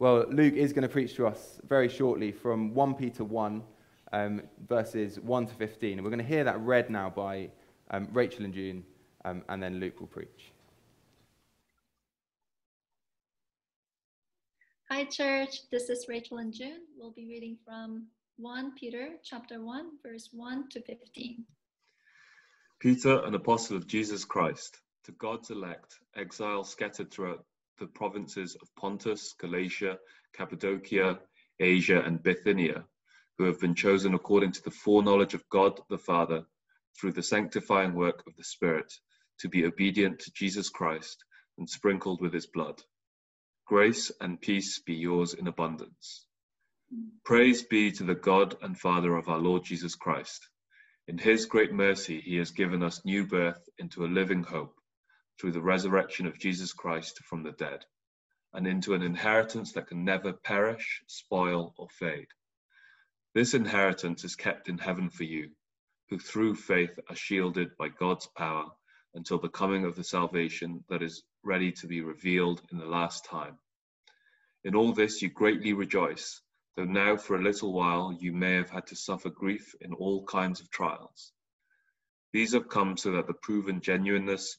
Well, Luke is going to preach to us very shortly from 1 Peter 1, um, verses 1 to 15. And we're going to hear that read now by um, Rachel and June, um, and then Luke will preach. Hi, church. This is Rachel and June. We'll be reading from 1 Peter chapter 1, verse 1 to 15. Peter, an apostle of Jesus Christ, to God's elect, exiles scattered throughout the provinces of Pontus, Galatia, Cappadocia, Asia, and Bithynia, who have been chosen according to the foreknowledge of God the Father, through the sanctifying work of the Spirit, to be obedient to Jesus Christ and sprinkled with his blood. Grace and peace be yours in abundance. Praise be to the God and Father of our Lord Jesus Christ. In his great mercy, he has given us new birth into a living hope through the resurrection of Jesus Christ from the dead, and into an inheritance that can never perish, spoil, or fade. This inheritance is kept in heaven for you, who through faith are shielded by God's power until the coming of the salvation that is ready to be revealed in the last time. In all this you greatly rejoice, though now for a little while you may have had to suffer grief in all kinds of trials. These have come so that the proven genuineness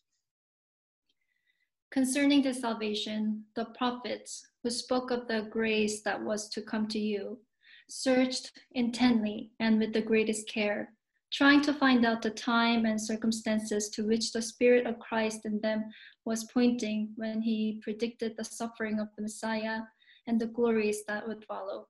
Concerning the salvation, the prophets who spoke of the grace that was to come to you searched intently and with the greatest care, trying to find out the time and circumstances to which the Spirit of Christ in them was pointing when he predicted the suffering of the Messiah and the glories that would follow.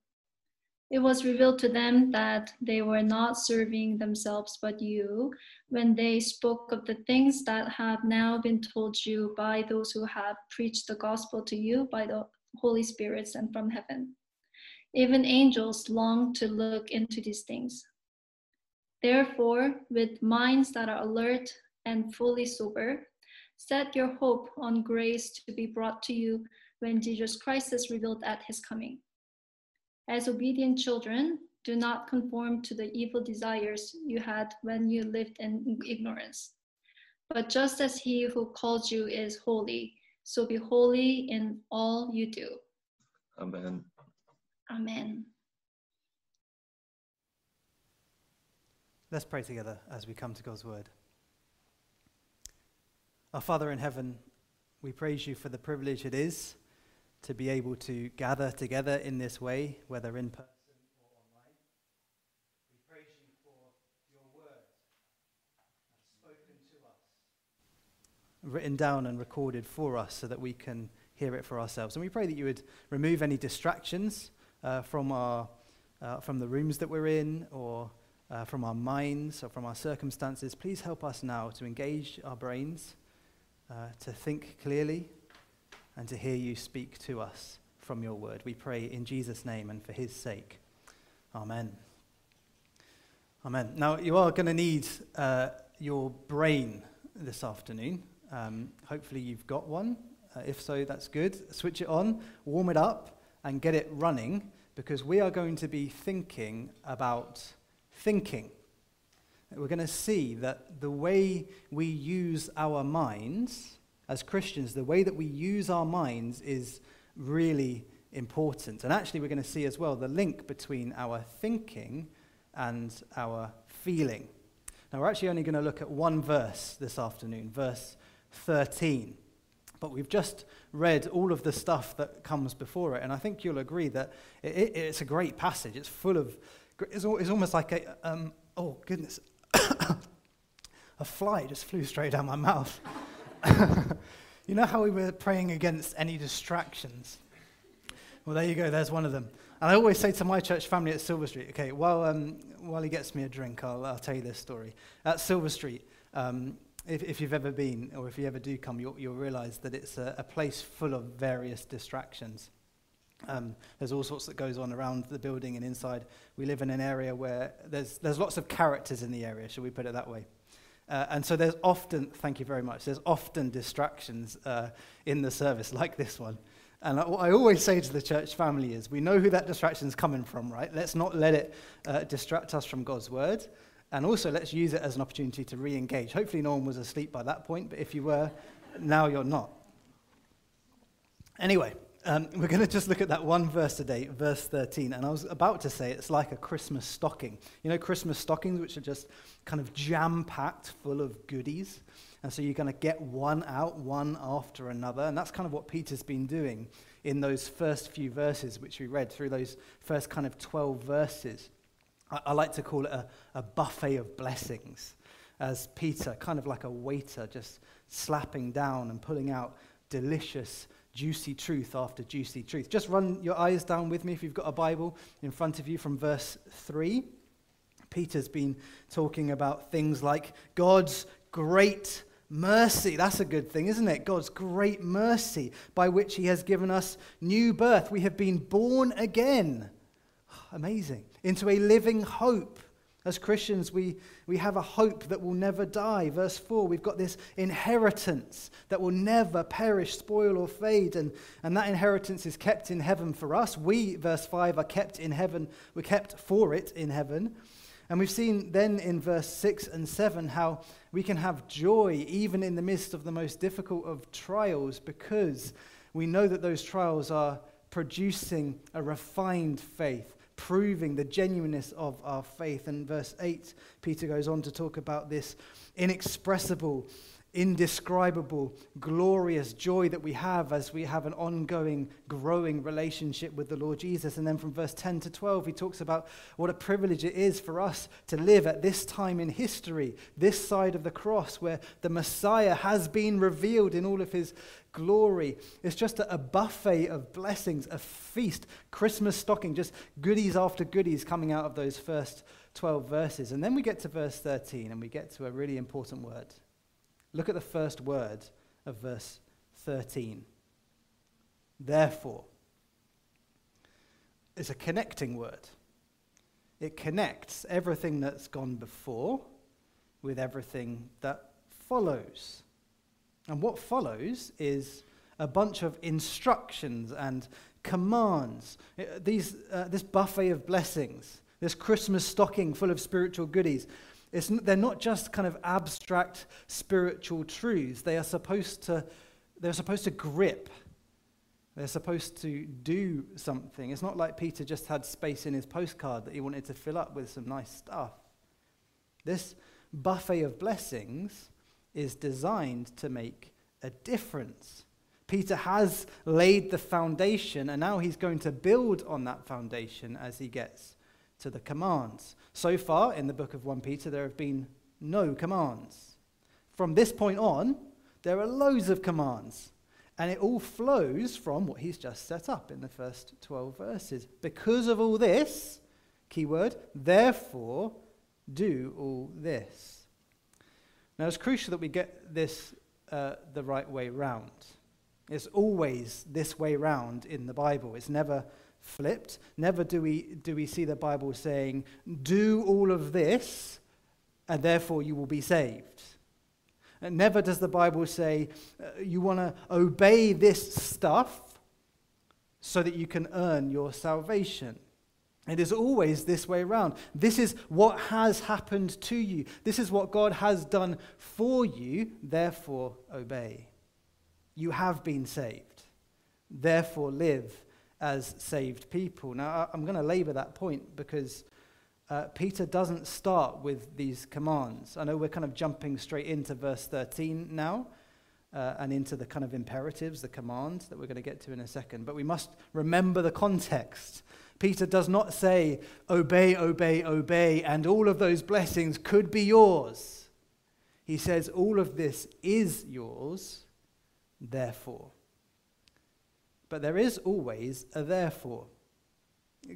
It was revealed to them that they were not serving themselves but you when they spoke of the things that have now been told you by those who have preached the gospel to you by the Holy Spirit sent from heaven. Even angels long to look into these things. Therefore, with minds that are alert and fully sober, set your hope on grace to be brought to you when Jesus Christ is revealed at his coming. As obedient children, do not conform to the evil desires you had when you lived in ignorance. But just as he who called you is holy, so be holy in all you do. Amen. Amen. Let's pray together as we come to God's word. Our Father in heaven, we praise you for the privilege it is to be able to gather together in this way, whether in person or online. We praise you for your word spoken to us, written down and recorded for us so that we can hear it for ourselves. And we pray that you would remove any distractions uh, from, our, uh, from the rooms that we're in or uh, from our minds or from our circumstances. Please help us now to engage our brains, uh, to think clearly and to hear you speak to us from your word. We pray in Jesus' name and for his sake. Amen. Amen. Now, you are going to need uh, your brain this afternoon. Um, hopefully, you've got one. Uh, if so, that's good. Switch it on, warm it up, and get it running because we are going to be thinking about thinking. We're going to see that the way we use our minds as Christians, the way that we use our minds is really important. And actually, we're going to see as well the link between our thinking and our feeling. Now, we're actually only going to look at one verse this afternoon, verse 13. But we've just read all of the stuff that comes before it, and I think you'll agree that it, it, it's a great passage. It's full of, it's, it's almost like a, um, oh goodness, a fly just flew straight down my mouth. you know how we were praying against any distractions? Well, there you go, there's one of them. And I always say to my church family at Silver Street, okay, while, um, while he gets me a drink, I'll, I'll tell you this story. At Silver Street, um, if, if, you've ever been, or if you ever do come, you'll, you'll realize that it's a, a, place full of various distractions. Um, there's all sorts that goes on around the building and inside. We live in an area where there's, there's lots of characters in the area, shall we put it that way? Uh, and so there's often, thank you very much, there's often distractions uh, in the service like this one. And what I always say to the church family is we know who that distraction is coming from, right? Let's not let it uh, distract us from God's word. And also, let's use it as an opportunity to re engage. Hopefully, no one was asleep by that point, but if you were, now you're not. Anyway, um, we're going to just look at that one verse today, verse 13. And I was about to say it's like a Christmas stocking. You know, Christmas stockings, which are just kind of jam packed full of goodies. And so you're going to get one out, one after another. And that's kind of what Peter's been doing in those first few verses, which we read through those first kind of 12 verses. I, I like to call it a, a buffet of blessings, as Peter, kind of like a waiter, just slapping down and pulling out delicious juicy truth after juicy truth. Just run your eyes down with me if you've got a Bible in front of you from verse 3. Peter's been talking about things like God's great mercy. That's a good thing, isn't it? God's great mercy by which he has given us new birth. We have been born again. Amazing. Into a living hope as Christians, we, we have a hope that will never die. Verse 4, we've got this inheritance that will never perish, spoil, or fade. And, and that inheritance is kept in heaven for us. We, verse 5, are kept in heaven. We're kept for it in heaven. And we've seen then in verse 6 and 7 how we can have joy even in the midst of the most difficult of trials because we know that those trials are producing a refined faith proving the genuineness of our faith. And verse 8, Peter goes on to talk about this inexpressible, indescribable, glorious joy that we have as we have an ongoing, growing relationship with the Lord Jesus. And then from verse 10 to 12, he talks about what a privilege it is for us to live at this time in history, this side of the cross, where the Messiah has been revealed in all of his glory. It's just a, a buffet of blessings, a feast, Christmas stocking, just goodies after goodies coming out of those first 12 verses. And then we get to verse 13 and we get to a really important word. Look at the first word of verse 13. Therefore. It's a connecting word. It connects everything that's gone before with everything that follows. And what follows is a bunch of instructions and commands. Uh, these, uh, this buffet of blessings, this Christmas stocking full of spiritual goodies, they're not just kind of abstract spiritual truths. They are supposed to, they're supposed to grip. They're supposed to do something. It's not like Peter just had space in his postcard that he wanted to fill up with some nice stuff. This buffet of blessings is designed to make a difference. Peter has laid the foundation, and now he's going to build on that foundation as he gets to the commands. So far in the book of 1 Peter, there have been no commands. From this point on, there are loads of commands. And it all flows from what he's just set up in the first 12 verses. Because of all this, keyword, therefore do all this. Now, it's crucial that we get this uh, the right way round. It's always this way round in the Bible. It's never flipped. Never do we, do we see the Bible saying, do all of this, and therefore you will be saved. And never does the Bible say, uh, you want to obey this stuff so that you can earn your salvation. It is always this way around. This is what has happened to you. This is what God has done for you. Therefore, obey. You have been saved. Therefore, live as saved people. Now, I'm going to labor that point because uh, Peter doesn't start with these commands. I know we're kind of jumping straight into verse 13 now. Uh, and into the kind of imperatives, the commands that we're going to get to in a second. But we must remember the context. Peter does not say, obey, obey, obey, and all of those blessings could be yours. He says, all of this is yours, therefore. But there is always a therefore.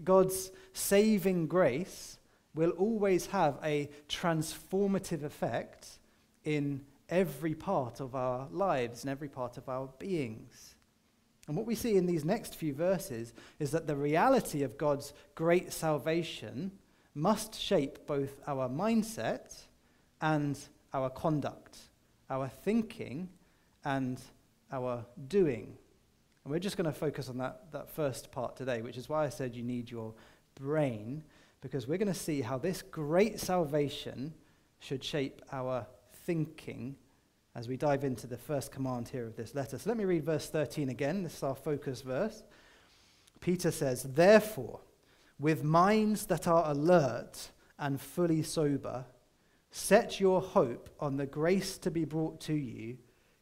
God's saving grace will always have a transformative effect in every part of our lives and every part of our beings. And what we see in these next few verses is that the reality of God's great salvation must shape both our mindset and our conduct, our thinking and our doing. And we're just going to focus on that, that first part today, which is why I said you need your brain, because we're going to see how this great salvation should shape our thinking as we dive into the first command here of this letter. So let me read verse 13 again. This is our focus verse. Peter says, Therefore, with minds that are alert and fully sober, set your hope on the grace to be brought to you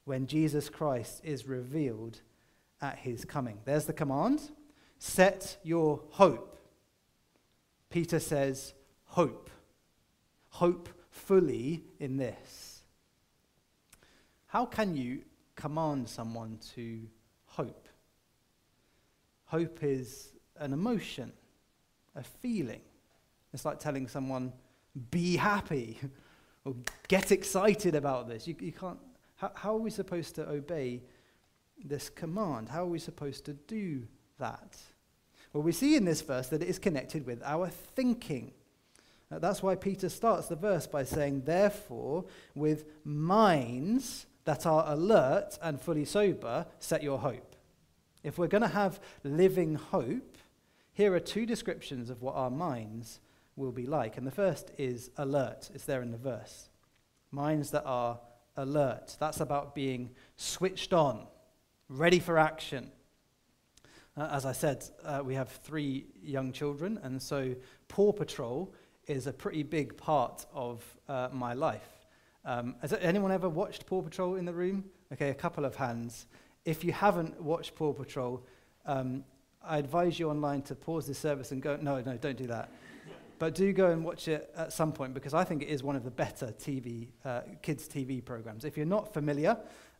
when Jesus Christ is revealed at his coming. There's the command. Set your hope. Peter says, Hope. Hope fully in this. How can you command someone to hope? Hope is an emotion, a feeling. It's like telling someone, be happy or get excited about this. You, you can't, how, how are we supposed to obey this command? How are we supposed to do that? Well, we see in this verse that it is connected with our thinking. That's why Peter starts the verse by saying, Therefore, with minds that are alert and fully sober, set your hope. If we're going to have living hope, here are two descriptions of what our minds will be like. And the first is alert, it's there in the verse. Minds that are alert. That's about being switched on, ready for action. Uh, as I said, uh, we have three young children, and so Paw Patrol is a pretty big part of uh, my life. Um, has anyone ever watched Paw Patrol in the room? Okay, a couple of hands. If you haven't watched Paw Patrol, um, I advise you online to pause this service and go. No, no, don't do that. but do go and watch it at some point because I think it is one of the better TV, uh, kids' TV programs. If you're not familiar,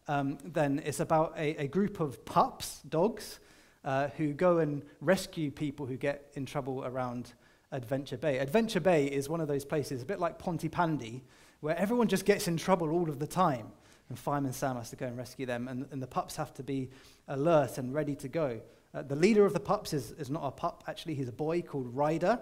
um, then it's about a, a, group of pups, dogs, uh, who go and rescue people who get in trouble around Adventure Bay. Adventure Bay is one of those places, a bit like Pontypandy, where everyone just gets in trouble all of the time. And Fireman Sam has to go and rescue them, and, and the pups have to be alert and ready to go. Uh, the leader of the pups is, is not a pup, actually, he's a boy called Ryder.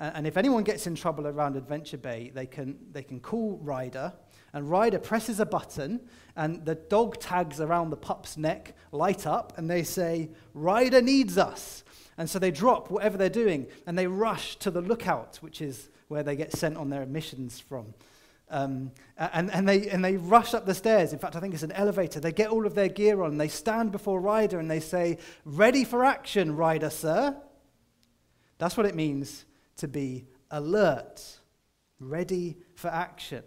Uh, and if anyone gets in trouble around Adventure Bay, they can, they can call Ryder, and Ryder presses a button, and the dog tags around the pup's neck light up, and they say, Ryder needs us. And so they drop whatever they're doing, and they rush to the lookout, which is where they get sent on their missions from. Um, and, and, they, and they rush up the stairs. In fact, I think it's an elevator. They get all of their gear on. They stand before Ryder and they say, Ready for action, Ryder, sir. That's what it means to be alert, ready for action.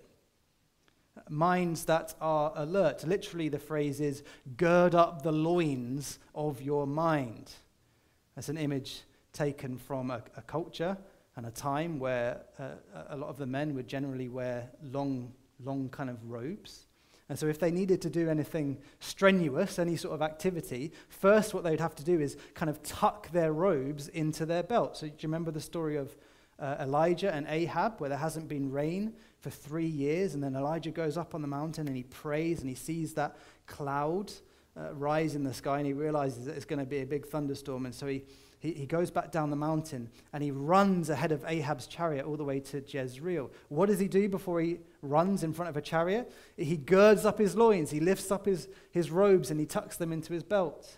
Minds that are alert. Literally, the phrase is gird up the loins of your mind. That's an image taken from a, a culture and a time where uh, a lot of the men would generally wear long, long kind of robes. And so, if they needed to do anything strenuous, any sort of activity, first what they'd have to do is kind of tuck their robes into their belt. So, do you remember the story of uh, Elijah and Ahab, where there hasn't been rain for three years? And then Elijah goes up on the mountain and he prays and he sees that cloud uh, rise in the sky and he realizes that it's going to be a big thunderstorm. And so, he he, he goes back down the mountain and he runs ahead of Ahab's chariot all the way to Jezreel. What does he do before he runs in front of a chariot? He girds up his loins, he lifts up his, his robes, and he tucks them into his belt.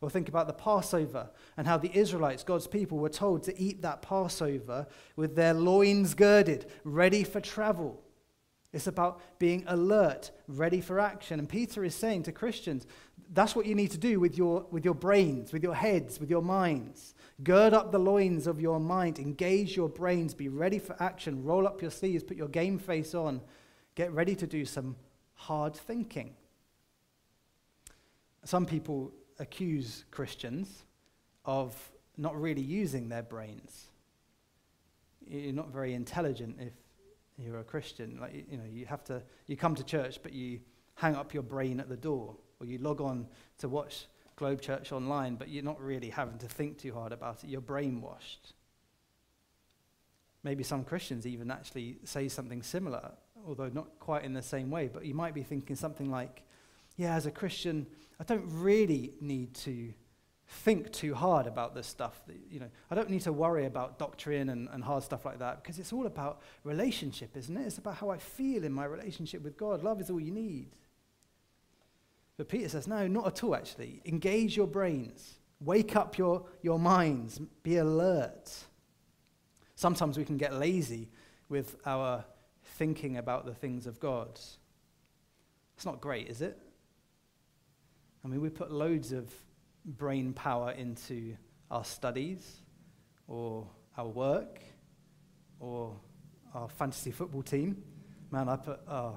Or think about the Passover and how the Israelites, God's people, were told to eat that Passover with their loins girded, ready for travel. It's about being alert, ready for action. And Peter is saying to Christians, that's what you need to do with your, with your brains, with your heads, with your minds. Gird up the loins of your mind, engage your brains, be ready for action, roll up your sleeves, put your game face on, get ready to do some hard thinking. Some people accuse Christians of not really using their brains. You're not very intelligent if you're a Christian. Like, you know, you have to, you come to church, but you hang up your brain at the door or you log on to watch Globe Church online, but you're not really having to think too hard about it. You're brainwashed. Maybe some Christians even actually say something similar, although not quite in the same way, but you might be thinking something like, yeah, as a Christian, I don't really need to think too hard about this stuff. You know, I don't need to worry about doctrine and, and hard stuff like that because it's all about relationship, isn't it? It's about how I feel in my relationship with God. Love is all you need. But Peter says, no, not at all, actually. Engage your brains, wake up your, your minds, be alert. Sometimes we can get lazy with our thinking about the things of God. It's not great, is it? I mean, we put loads of brain power into our studies or our work or our fantasy football team. Man, I put, oh,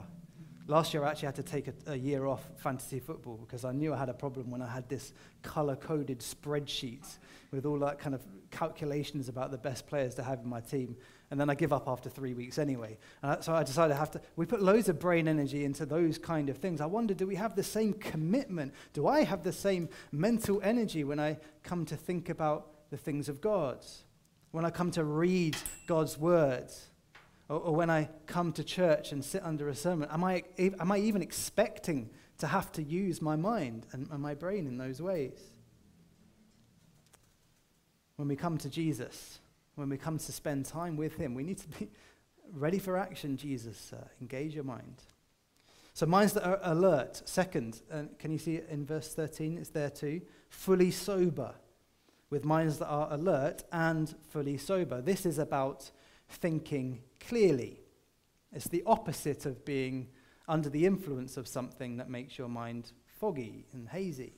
last year I actually had to take a, a year off fantasy football because I knew I had a problem when I had this color coded spreadsheet with all that kind of calculations about the best players to have in my team and then I give up after three weeks anyway. And so I decided I have to. We put loads of brain energy into those kind of things. I wonder, do we have the same commitment? Do I have the same mental energy when I come to think about the things of God? When I come to read God's words? Or, or when I come to church and sit under a sermon? Am I, am I even expecting to have to use my mind and, and my brain in those ways? When we come to Jesus, when we come to spend time with Him. We need to be ready for action, Jesus. Uh, engage your mind. So, minds that are alert. Second, uh, can you see it in verse 13? It's there too. Fully sober. With minds that are alert and fully sober. This is about thinking clearly. It's the opposite of being under the influence of something that makes your mind foggy and hazy.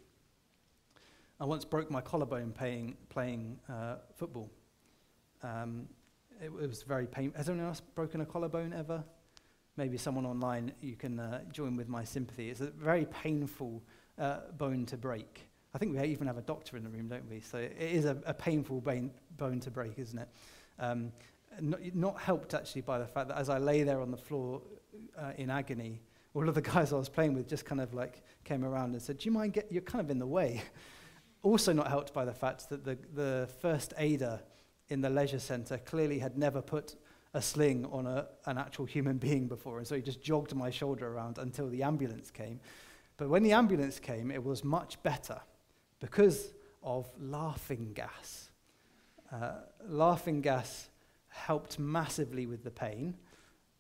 I once broke my collarbone playing, playing uh, football. Um, it, it, was very painful. Has anyone else broken a collarbone ever? Maybe someone online, you can uh, join with my sympathy. It's a very painful uh, bone to break. I think we even have a doctor in the room, don't we? So it is a, a painful bone, bone to break, isn't it? Um, not, not, helped actually by the fact that as I lay there on the floor uh, in agony, all of the guys I was playing with just kind of like came around and said, Do you mind get you're kind of in the way? also not helped by the fact that the, the first aider in the leisure centre clearly had never put a sling on a, an actual human being before. And so he just jogged my shoulder around until the ambulance came. But when the ambulance came, it was much better because of laughing gas. Uh, laughing gas helped massively with the pain,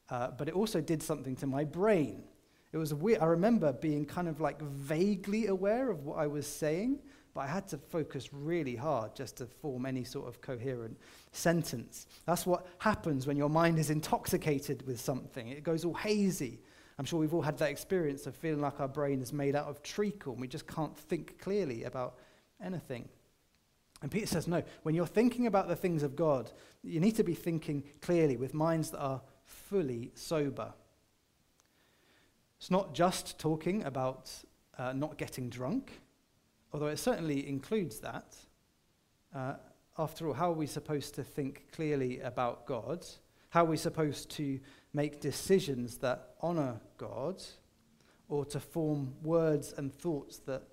uh, but it also did something to my brain. It was weird. I remember being kind of like vaguely aware of what I was saying, but I had to focus really hard just to form any sort of coherent sentence. That's what happens when your mind is intoxicated with something. It goes all hazy. I'm sure we've all had that experience of feeling like our brain is made out of treacle and we just can't think clearly about anything. And Peter says, no, when you're thinking about the things of God, you need to be thinking clearly with minds that are fully sober. It's not just talking about uh, not getting drunk although it certainly includes that. Uh, after all, how are we supposed to think clearly about God? How are we supposed to make decisions that honor God or to form words and thoughts that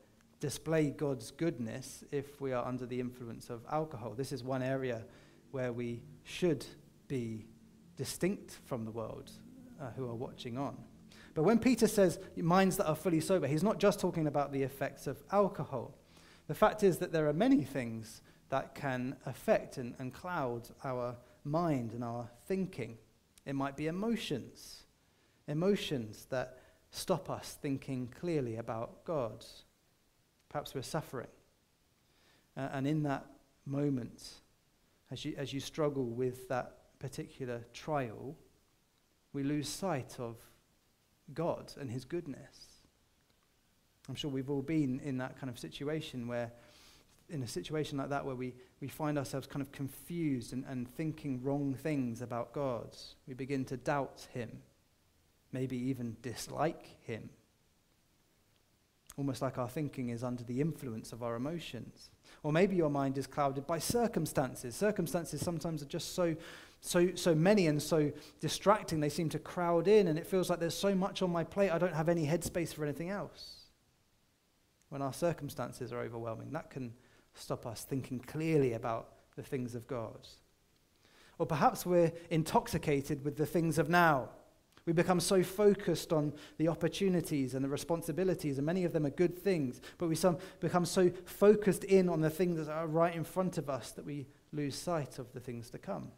display God's goodness if we are under the influence of alcohol? This is one area where we should be distinct from the world uh, who are watching on. But when Peter says minds that are fully sober, he's not just talking about the effects of alcohol. The fact is that there are many things that can affect and, and cloud our mind and our thinking. It might be emotions, emotions that stop us thinking clearly about God. Perhaps we're suffering. Uh, and in that moment, as you, as you struggle with that particular trial, we lose sight of God and his goodness. I'm sure we've all been in that kind of situation where, in a situation like that, where we, we find ourselves kind of confused and, and thinking wrong things about God. We begin to doubt him, maybe even dislike him. Almost like our thinking is under the influence of our emotions. Or maybe your mind is clouded by circumstances. Circumstances sometimes are just so so, so many and so distracting, they seem to crowd in, and it feels like there's so much on my plate, I don't have any headspace for anything else. When our circumstances are overwhelming, that can stop us thinking clearly about the things of God. Or perhaps we're intoxicated with the things of now. We become so focused on the opportunities and the responsibilities, and many of them are good things, but we some become so focused in on the things that are right in front of us that we lose sight of the things to come.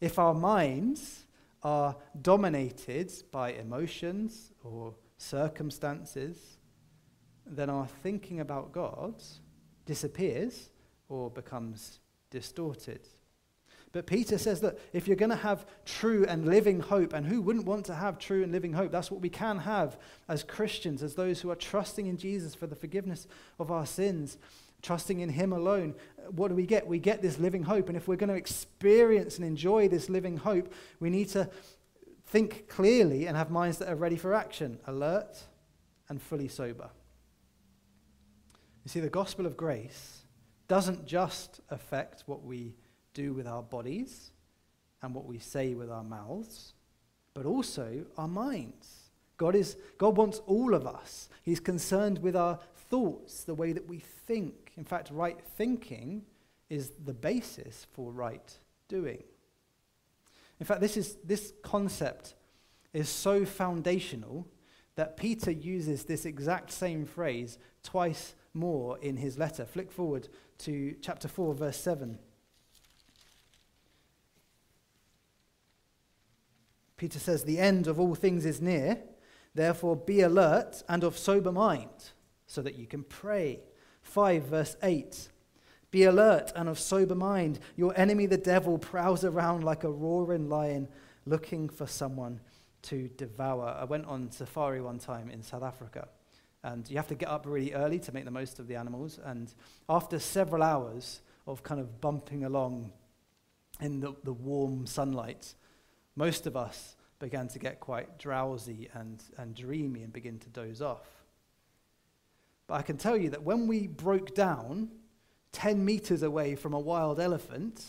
If our minds are dominated by emotions or circumstances, then our thinking about God disappears or becomes distorted. But Peter says that if you're going to have true and living hope, and who wouldn't want to have true and living hope? That's what we can have as Christians, as those who are trusting in Jesus for the forgiveness of our sins, trusting in Him alone. What do we get? We get this living hope. And if we're going to experience and enjoy this living hope, we need to think clearly and have minds that are ready for action, alert and fully sober. You see, the gospel of grace doesn't just affect what we do with our bodies and what we say with our mouths, but also our minds. God, is, God wants all of us. He's concerned with our thoughts, the way that we think. In fact, right thinking is the basis for right doing. In fact, this, is, this concept is so foundational that Peter uses this exact same phrase twice more in his letter. Flick forward to chapter 4, verse 7. Peter says, The end of all things is near, therefore be alert and of sober mind, so that you can pray. 5, verse 8. Be alert and of sober mind. Your enemy, the devil, prowls around like a roaring lion looking for someone to devour. I went on safari one time in South Africa, and you have to get up really early to make the most of the animals. And after several hours of kind of bumping along in the, the warm sunlight, most of us began to get quite drowsy and, and dreamy and begin to doze off. But I can tell you that when we broke down 10 meters away from a wild elephant,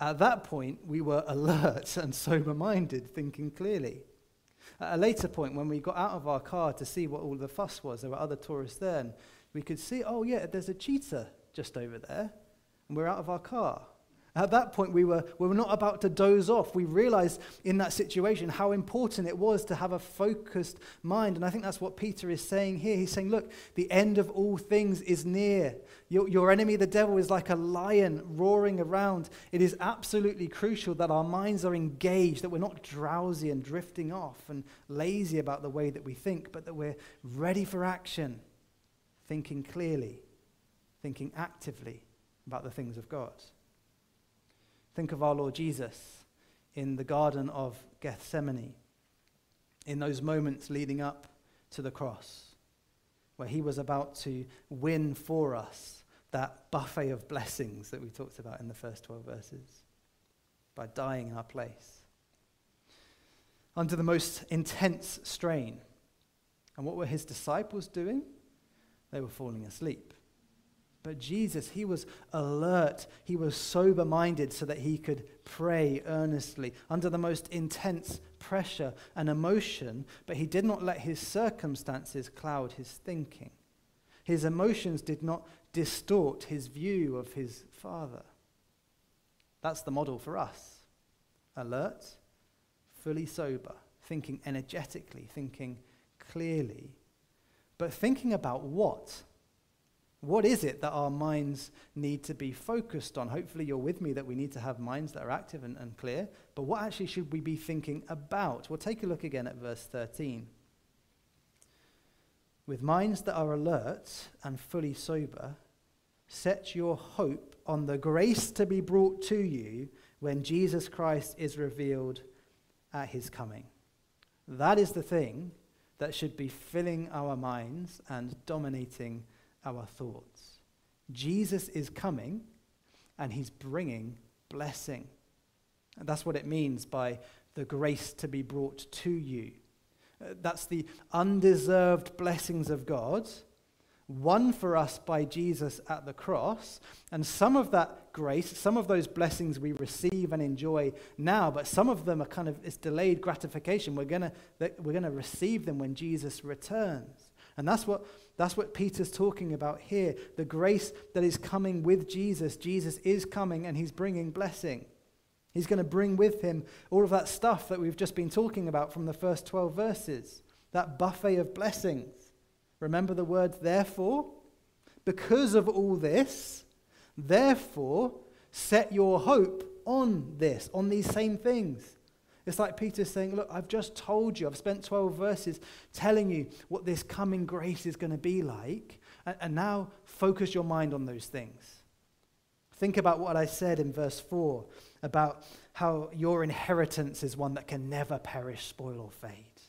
at that point we were alert and sober minded, thinking clearly. At a later point, when we got out of our car to see what all the fuss was, there were other tourists there, and we could see, oh, yeah, there's a cheetah just over there, and we're out of our car. At that point, we were, we were not about to doze off. We realized in that situation how important it was to have a focused mind. And I think that's what Peter is saying here. He's saying, Look, the end of all things is near. Your, your enemy, the devil, is like a lion roaring around. It is absolutely crucial that our minds are engaged, that we're not drowsy and drifting off and lazy about the way that we think, but that we're ready for action, thinking clearly, thinking actively about the things of God. Think of our Lord Jesus in the Garden of Gethsemane, in those moments leading up to the cross, where he was about to win for us that buffet of blessings that we talked about in the first 12 verses by dying in our place. Under the most intense strain. And what were his disciples doing? They were falling asleep. But Jesus, he was alert. He was sober minded so that he could pray earnestly under the most intense pressure and emotion, but he did not let his circumstances cloud his thinking. His emotions did not distort his view of his Father. That's the model for us alert, fully sober, thinking energetically, thinking clearly, but thinking about what? What is it that our minds need to be focused on? Hopefully, you're with me that we need to have minds that are active and, and, clear. But what actually should we be thinking about? Well, take a look again at verse 13. With minds that are alert and fully sober, set your hope on the grace to be brought to you when Jesus Christ is revealed at his coming. That is the thing that should be filling our minds and dominating our thoughts. Jesus is coming and he's bringing blessing. And that's what it means by the grace to be brought to you. Uh, that's the undeserved blessings of God, won for us by Jesus at the cross. And some of that grace, some of those blessings we receive and enjoy now, but some of them are kind of, it's delayed gratification. We're going we're going to receive them when Jesus returns. And that's what that's what Peter's talking about here the grace that is coming with Jesus. Jesus is coming and he's bringing blessing. He's going to bring with him all of that stuff that we've just been talking about from the first 12 verses, that buffet of blessings. Remember the words, therefore? Because of all this, therefore, set your hope on this, on these same things. It's like Peter saying, Look, I've just told you, I've spent 12 verses telling you what this coming grace is going to be like, and, and now focus your mind on those things. Think about what I said in verse 4 about how your inheritance is one that can never perish, spoil, or fade.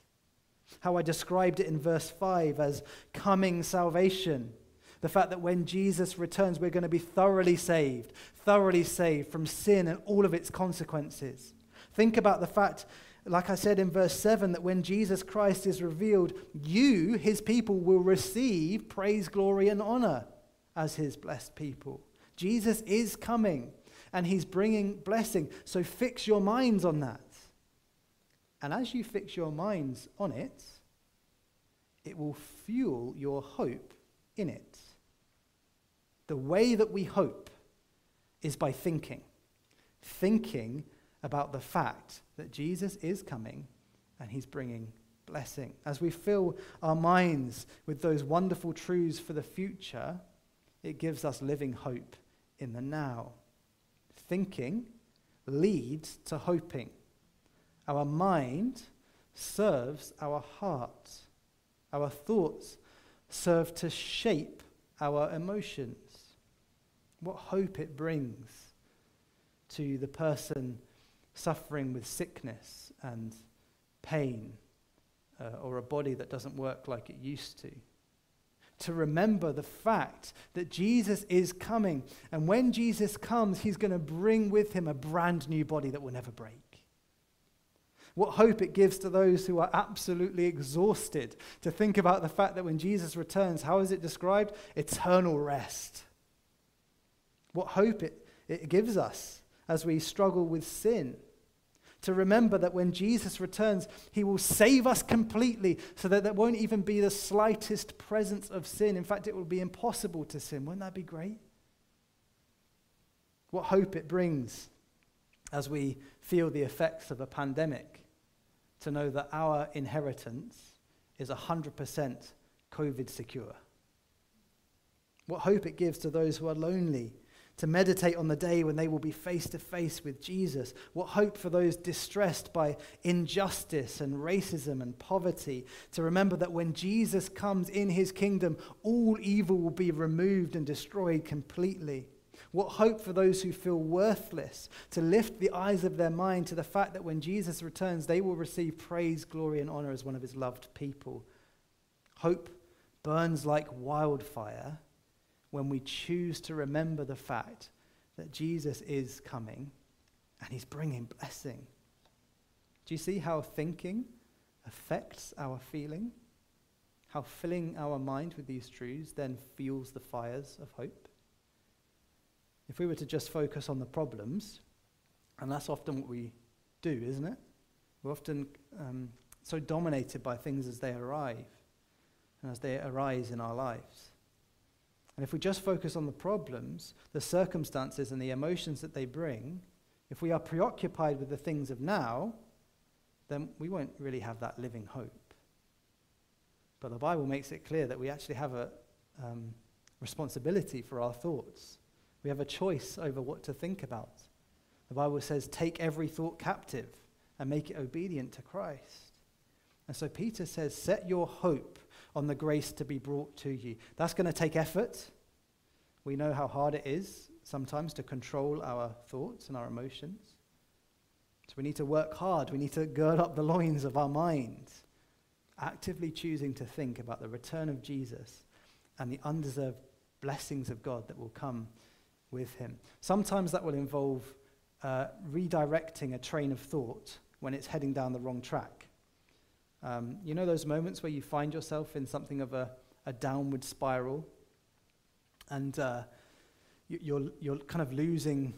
How I described it in verse 5 as coming salvation. The fact that when Jesus returns, we're going to be thoroughly saved, thoroughly saved from sin and all of its consequences. Think about the fact, like I said in verse 7, that when Jesus Christ is revealed, you, his people, will receive praise, glory, and honor as his blessed people. Jesus is coming and he's bringing blessing. So fix your minds on that. And as you fix your minds on it, it will fuel your hope in it. The way that we hope is by thinking. Thinking about the fact that Jesus is coming and he's bringing blessing. As we fill our minds with those wonderful truths for the future, it gives us living hope in the now. Thinking leads to hoping. Our mind serves our heart. Our thoughts serve to shape our emotions. What hope it brings to the person suffering with sickness and pain uh, or a body that doesn't work like it used to. To remember the fact that Jesus is coming. And when Jesus comes, he's going to bring with him a brand new body that will never break. What hope it gives to those who are absolutely exhausted to think about the fact that when Jesus returns, how is it described? Eternal rest. What hope it, it gives us as we struggle with sin. To remember that when Jesus returns, he will save us completely so that there won't even be the slightest presence of sin. In fact, it will be impossible to sin. Wouldn't that be great? What hope it brings as we feel the effects of a pandemic to know that our inheritance is 100% COVID secure. What hope it gives to those who are lonely to meditate on the day when they will be face to face with Jesus. What hope for those distressed by injustice and racism and poverty to remember that when Jesus comes in his kingdom, all evil will be removed and destroyed completely. What hope for those who feel worthless to lift the eyes of their mind to the fact that when Jesus returns, they will receive praise, glory, and honor as one of his loved people. Hope burns like wildfire when we choose to remember the fact that Jesus is coming and he's bringing blessing. Do you see how thinking affects our feeling? How filling our mind with these truths then fuels the fires of hope? If we were to just focus on the problems, and that's often what we do, isn't it? We're often um, so dominated by things as they arrive and as they arise in our lives. And if we just focus on the problems, the circumstances, and the emotions that they bring, if we are preoccupied with the things of now, then we won't really have that living hope. But the Bible makes it clear that we actually have a um, responsibility for our thoughts. We have a choice over what to think about. The Bible says, take every thought captive and make it obedient to Christ. And so Peter says, set your hope on the grace to be brought to you. That's going to take effort. We know how hard it is sometimes to control our thoughts and our emotions. So we need to work hard. We need to gird up the loins of our minds, actively choosing to think about the return of Jesus and the undeserved blessings of God that will come with him. Sometimes that will involve uh, redirecting a train of thought when it's heading down the wrong track. Um, you know those moments where you find yourself in something of a, a downward spiral and uh, you, you're, you're kind of losing,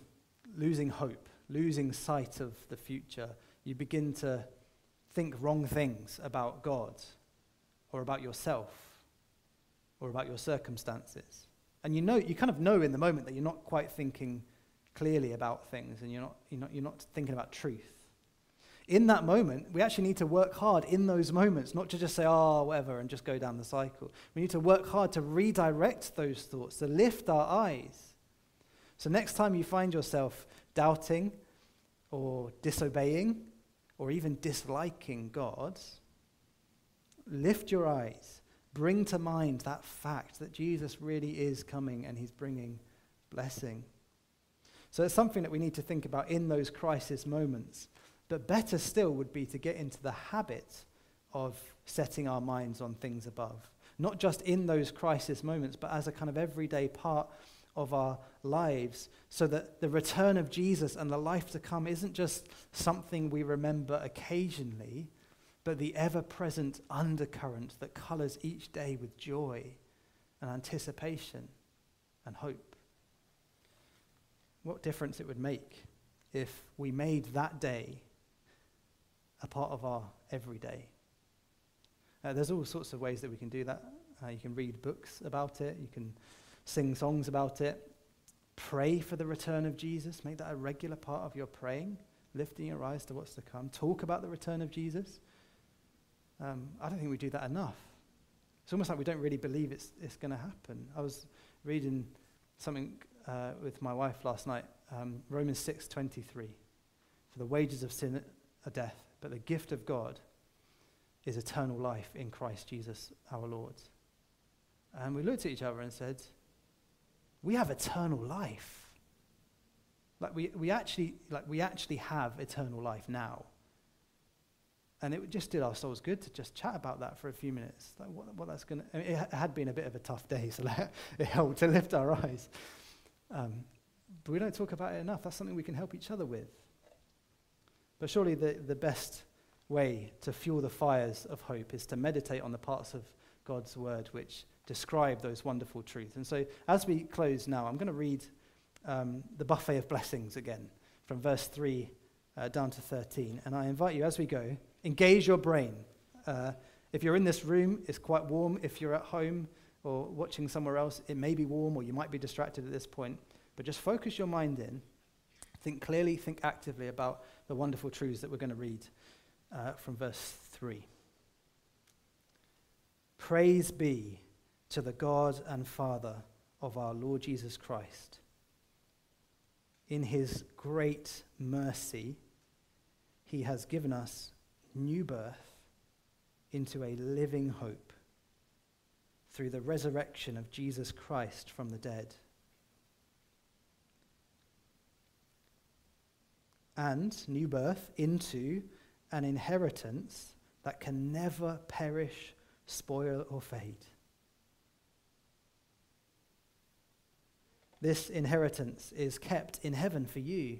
losing hope, losing sight of the future. You begin to think wrong things about God or about yourself or about your circumstances. And you know, you kind of know in the moment that you're not quite thinking clearly about things and you're not, you're not, you're not thinking about truth. In that moment, we actually need to work hard in those moments, not to just say, oh, whatever, and just go down the cycle. We need to work hard to redirect those thoughts, to lift our eyes. So, next time you find yourself doubting or disobeying or even disliking God, lift your eyes. Bring to mind that fact that Jesus really is coming and he's bringing blessing. So it's something that we need to think about in those crisis moments. But better still would be to get into the habit of setting our minds on things above. Not just in those crisis moments, but as a kind of everyday part of our lives, so that the return of Jesus and the life to come isn't just something we remember occasionally, but the ever present undercurrent that colors each day with joy and anticipation and hope. What difference it would make if we made that day a part of our everyday. Uh, there's all sorts of ways that we can do that. Uh, you can read books about it, you can sing songs about it, pray for the return of Jesus, make that a regular part of your praying, lifting your eyes to what's to come, talk about the return of Jesus. Um, I don't think we do that enough. It's almost like we don't really believe it's, it's going to happen. I was reading something uh, with my wife last night, um, Romans 6:23. For the wages of sin are death, but the gift of God is eternal life in Christ Jesus our Lord. And we looked at each other and said, We have eternal life. Like we, we actually like we actually have eternal life now. And it just did our souls good to just chat about that for a few minutes. Like what, what that's gonna I mean, it had been a bit of a tough day, so it helped to lift our eyes. Um, but we don't talk about it enough. That's something we can help each other with. But surely the, the best way to fuel the fires of hope is to meditate on the parts of God's word which describe those wonderful truths. And so as we close now, I'm going to read um, the buffet of blessings again from verse 3 uh, down to 13. And I invite you as we go, engage your brain. Uh, if you're in this room, it's quite warm. If you're at home or watching somewhere else, it may be warm or you might be distracted at this point. But just focus your mind in. Think clearly, think actively about the wonderful truths that we're going to read uh, from verse 3. Praise be to the God and Father of our Lord Jesus Christ. In his great mercy, he has given us new birth into a living hope through the resurrection of Jesus Christ from the dead and new birth into an inheritance that can never perish, spoil, or fade. This inheritance is kept in heaven for you,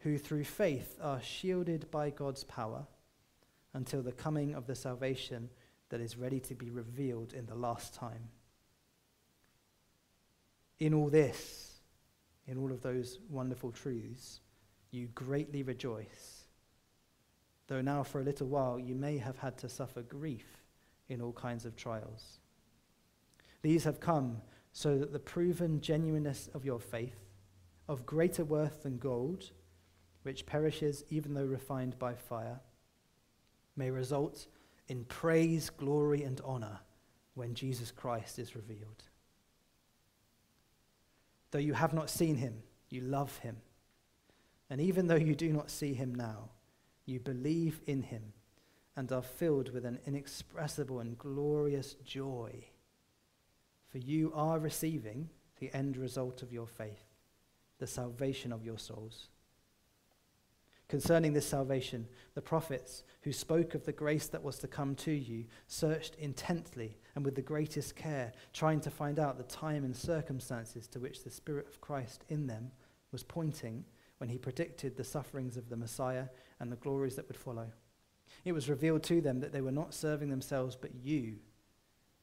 who through faith are shielded by God's power until the coming of the salvation that is ready to be revealed in the last time. In all this, in all of those wonderful truths, you greatly rejoice. Though now for a little while you may have had to suffer grief in all kinds of trials. These have come so that the proven genuineness of your faith, of greater worth than gold, which perishes even though refined by fire, may result in praise, glory, and honor when Jesus Christ is revealed. Though you have not seen him, you love him. And even though you do not see him now, you believe in him and are filled with an inexpressible and glorious joy. For you are receiving the end result of your faith, the salvation of your souls. Concerning this salvation, the prophets who spoke of the grace that was to come to you searched intently and with the greatest care, trying to find out the time and circumstances to which the Spirit of Christ in them was pointing when he predicted the sufferings of the Messiah and the glories that would follow. It was revealed to them that they were not serving themselves but you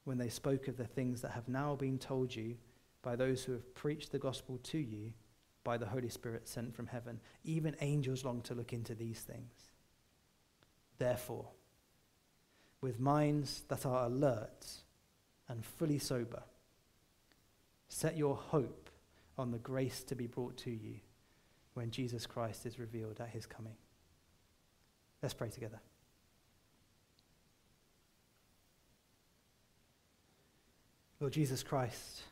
when they spoke of the things that have now been told you by those who have preached the gospel to you by the Holy Spirit sent from heaven. Even angels long to look into these things. Therefore, with minds that are alert and fully sober, set your hope on the grace to be brought to you when Jesus Christ is revealed at his coming. Let's pray together. Lord Jesus Christ,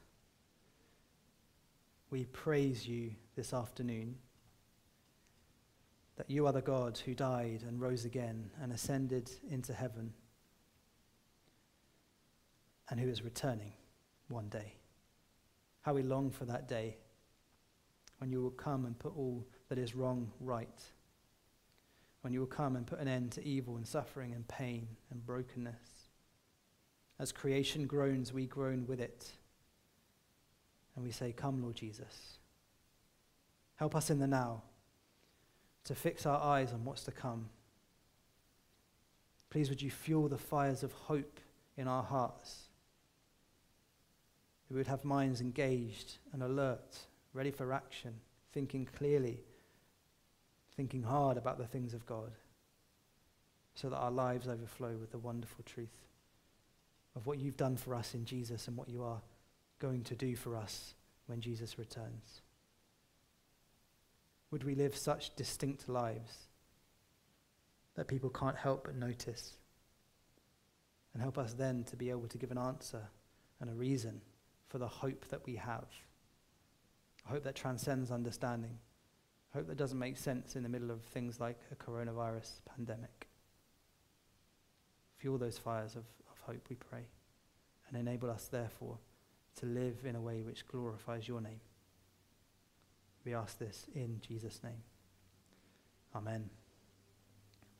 we praise you this afternoon that you are the God who died and rose again and ascended into heaven and who is returning one day. How we long for that day when you will come and put all that is wrong right. When you will come and put an end to evil and suffering and pain and brokenness. As creation groans, we groan with it. And we say, Come, Lord Jesus. Help us in the now to fix our eyes on what's to come. Please, would you fuel the fires of hope in our hearts? we would have minds engaged and alert, ready for action, thinking clearly, thinking hard about the things of God, so that our lives overflow with the wonderful truth of what you've done for us in Jesus and what you are going to do for us when Jesus returns. Would we live such distinct lives that people can't help but notice? And help us then to be able to give an answer and a reason for the hope that we have. A hope that transcends understanding. A hope that doesn't make sense in the middle of things like a coronavirus pandemic. Fuel those fires of, of hope, we pray, and enable us, therefore, to live in a way which glorifies your name. We ask this in Jesus' name. Amen.